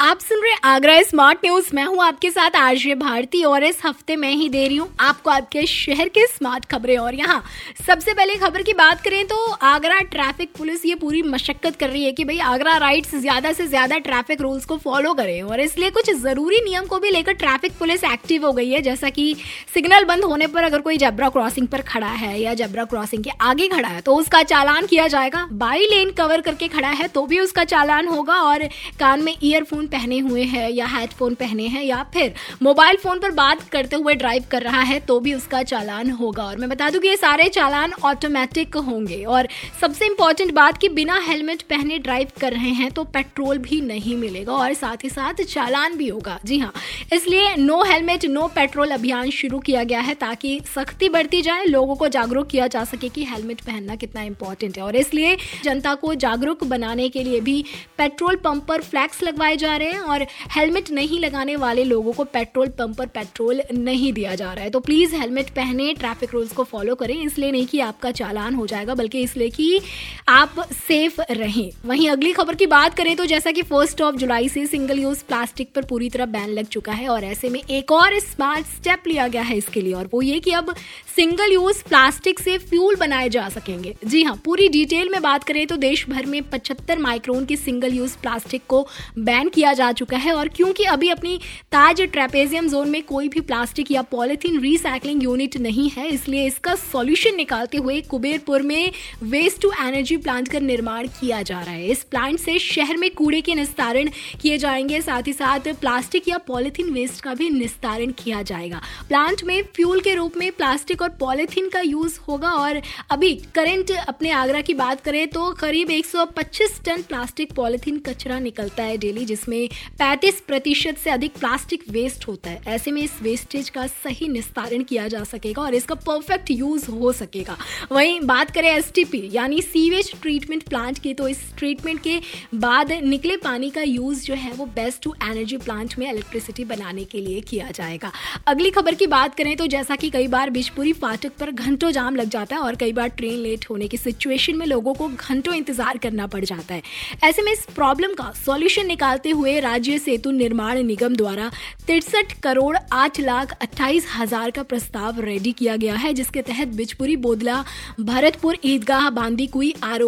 आप सुन रहे आगरा स्मार्ट न्यूज़। मैं हूँ आपके साथ आरजे भारती और इस हफ़्ते मैं ही दे रही हूँ आपको आपके शहर के स्मार्ट खबरें। और यहाँ सबसे पहले खबर की बात करें तो आगरा ट्रैफ़िक पुलिस ये पूरी मशक्कत कर रही है कि भाई आगरा राइड्स ज़्यादा से ज़्यादा ट्रैफ़िक रूल्स को फॉलो करें। और इसलिए कुछ ज़रूरी नियम को भी लेकर ट्रैफ़िक पुलिस एक्टिव हो गई है, जैसा कि सिग्नल बंद होने पर अगर कोई जबरा क्रॉसिंग पर खड़ा है या जबरा क्रॉसिंग के आगे खड़ा है तो उसका चालान किया जाएगा। बाई लेन कवर करके खड़ा है तो भी उसका चालान होगा और कान में ईयरफोन पहने हुए हैं या हेडफोन पहने हैं या फिर मोबाइल फ़ोन पर बात करते हुए ड्राइव कर रहा है तो भी उसका चालान होगा। और मैं बता दूँ कि ये सारे चालान ऑटोमेटिक होंगे। और सबसे इंपॉर्टेंट बात कि बिना हेलमेट पहने ड्राइव कर रहे हैं तो पेट्रोल भी नहीं मिलेगा और साथ ही साथ चालान भी होगा। जी हाँ इसलिए नो हेलमेट नो पेट्रोल अभियान शुरू किया गया है ताकि सख्ती बढ़ती जाए, लोगों को जागरूक किया जा सके कि हेलमेट पहनना कितना इंपॉर्टेंट है। और इसलिए जनता को जागरूक बनाने के लिए भी पेट्रोल पंप पर फ्लैक्स लगवाए जा रहे हैं और हेलमेट नहीं लगाने वाले लोगों को पेट्रोल पंप पर पेट्रोल नहीं दिया जा रहा है। तो प्लीज़ हेलमेट पहने ट्रैफ़िक रूल्स को फॉलो करें, इसलिए नहीं कि आपका चालान हो जाएगा, बल्कि इसलिए कि आप सेफ़ रहें। वहीं अगली खबर की बात करें तो जैसा कि फ़र्स्ट ऑफ़ जुलाई से सिंगल यूज़ प्लास्टिक पर पूरी तरह बैन लग चुका है और ऐसे में एक और स्मार्ट स्टेप लिया गया है इसके लिए, और वो ये कि अब सिंगल यूज़ प्लास्टिक से फ्यूल बनाए जा सकेंगे। जी हाँ पूरी डिटेल में बात करें तो देश भर में पचहत्तर माइक्रोन की सिंगल यूज़ प्लास्टिक को बैन किया जा चुका है और क्योंकि अभी अपनी ताज ट्रेपेजियम जोन में कोई भी प्लास्टिक या पॉलिथीन रिसाइकलिंग यूनिट नहीं है, इसलिए इसका सॉल्यूशन निकालते हुए कुबेरपुर में वेस्ट टू एनर्जी प्लांट का निर्माण किया जा रहा है। इस प्लांट से शहर में कूड़े के निस्तारण किए जाएँगे, साथ ही साथ प्लास्टिक या पॉलिथीन वेस्ट का भी निस्तारण किया जाएगा। प्लांट में फ्यूल के रूप में प्लास्टिक और पॉलिथीन का यूज़ होगा और अभी करंट अपने आगरा की बात करें तो करीब 125 टन प्लास्टिक पॉलिथीन कचरा निकलता है डेली जिसमें 35 प्रतिशत से अधिक प्लास्टिक वेस्ट होता है। ऐसे में इस वेस्टेज का सही निस्तारण किया जा सकेगा और इसका परफेक्ट यूज़ हो सकेगा। वहीं बात करें एसटीपी यानी सीवेज ट्रीटमेंट प्लांट की तो इस ट्रीटमेंट के बाद निकले पानी का यूज़ जो है वो बेस्ट टू एनर्जी प्लांट में इलेक्ट्रिसिटी बनाने के लिए किया जाएगा। अगली खबर की बात करें तो जैसा कि कई बार बिजपुरी फाटक पर घंटों जाम लग जाता है और कई बार ट्रेन लेट होने की सिचुएशन में लोगों को घंटों इंतज़ार करना पड़ जाता है। ऐसे में इस प्रॉब्लम का सॉल्यूशन निकालते हुए राज्य सेतु निर्माण निगम द्वारा तिरसठ करोड़ आठ लाख अट्ठाईस हज़ार का प्रस्ताव रेडी किया गया है, जिसके तहत बिजपुरी, बोदला, भरतपुर, ईदगाह बांदी कुई आर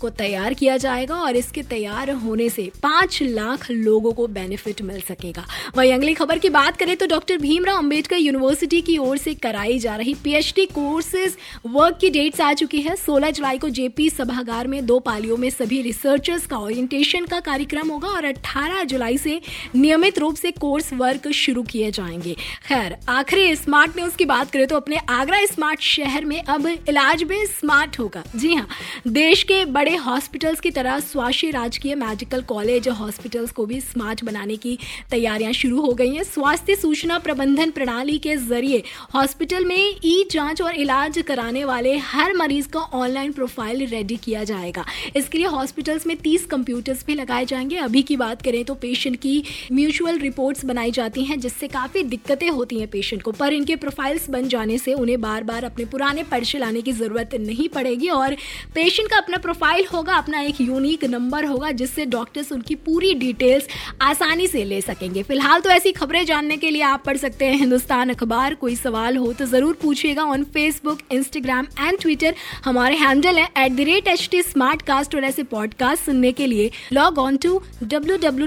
को तैयार किया जाएगा और इसके तैयार होने से पाँच लाख लोगों को बेनिफिट मिल सकेगा। वहीं अगली खबर की बात करें तो डॉक्टर भीमराव अंबेडकर यूनिवर्सिटी की ओर से कराई जा रही पीएचडी कोर्सेज वर्क की डेट्स आ चुकी है। 16 जुलाई को जेपी सभागार में दो पालियों में सभी रिसर्चर्स का ओरिएंटेशन का कार्यक्रम होगा और 18 जुलाई से नियमित रूप से कोर्स वर्क शुरू किए जाएँगे। खैर, आखिरी स्मार्ट न्यूज़ की बात करें तो अपने आगरा स्मार्ट शहर में अब इलाज भी स्मार्ट होगा। जी हाँ देश के बड़े हॉस्पिटल्स की तरह स्वास्थ्य राजकीय मेडिकल कॉलेज हॉस्पिटल्स को भी स्मार्ट बनाने की तैयारियाँ शुरू हो गई हैं। स्वास्थ्य सूचना प्रबंधन प्रणाली के ज़रिए हॉस्पिटल में ई जाँच और इलाज कराने वाले हर मरीज़ का ऑनलाइन प्रोफ़ाइल रेडी किया जाएगा। इसके लिए हॉस्पिटल्स में 30 कंप्यूटर्स भी लगाए जाएँगे। अभी की बात करें तो पेशेंट की म्यूचुअल रिपोर्ट्स बनाई जाती हैं, जिससे काफ़ी दिक्कतें होती हैं पेशेंट को। पर इनके प्रोफाइल्स बन जाने से उन्हें बार बार अपने पुराने पर्चे लाने की ज़रूरत नहीं पड़ेगी और पेशेंट का अपना प्रोफ़ाइल होगा, अपना एक यूनिक नंबर होगा, जिससे डॉक्टर्स उनकी पूरी डिटेल्स आसानी से ले सकेंगे। फ़िलहाल तो ऐसी खबरें जानने के लिए आप पढ़ सकते हैं हिंदुस्तान अखबार। कोई सवाल हो तो ज़रूर पूछिएगा on Facebook Instagram and Twitter हमारे हैंडल है at the rate H T Smartcast और ऐसे पॉडकास्ट सुनने के लिए log on to W W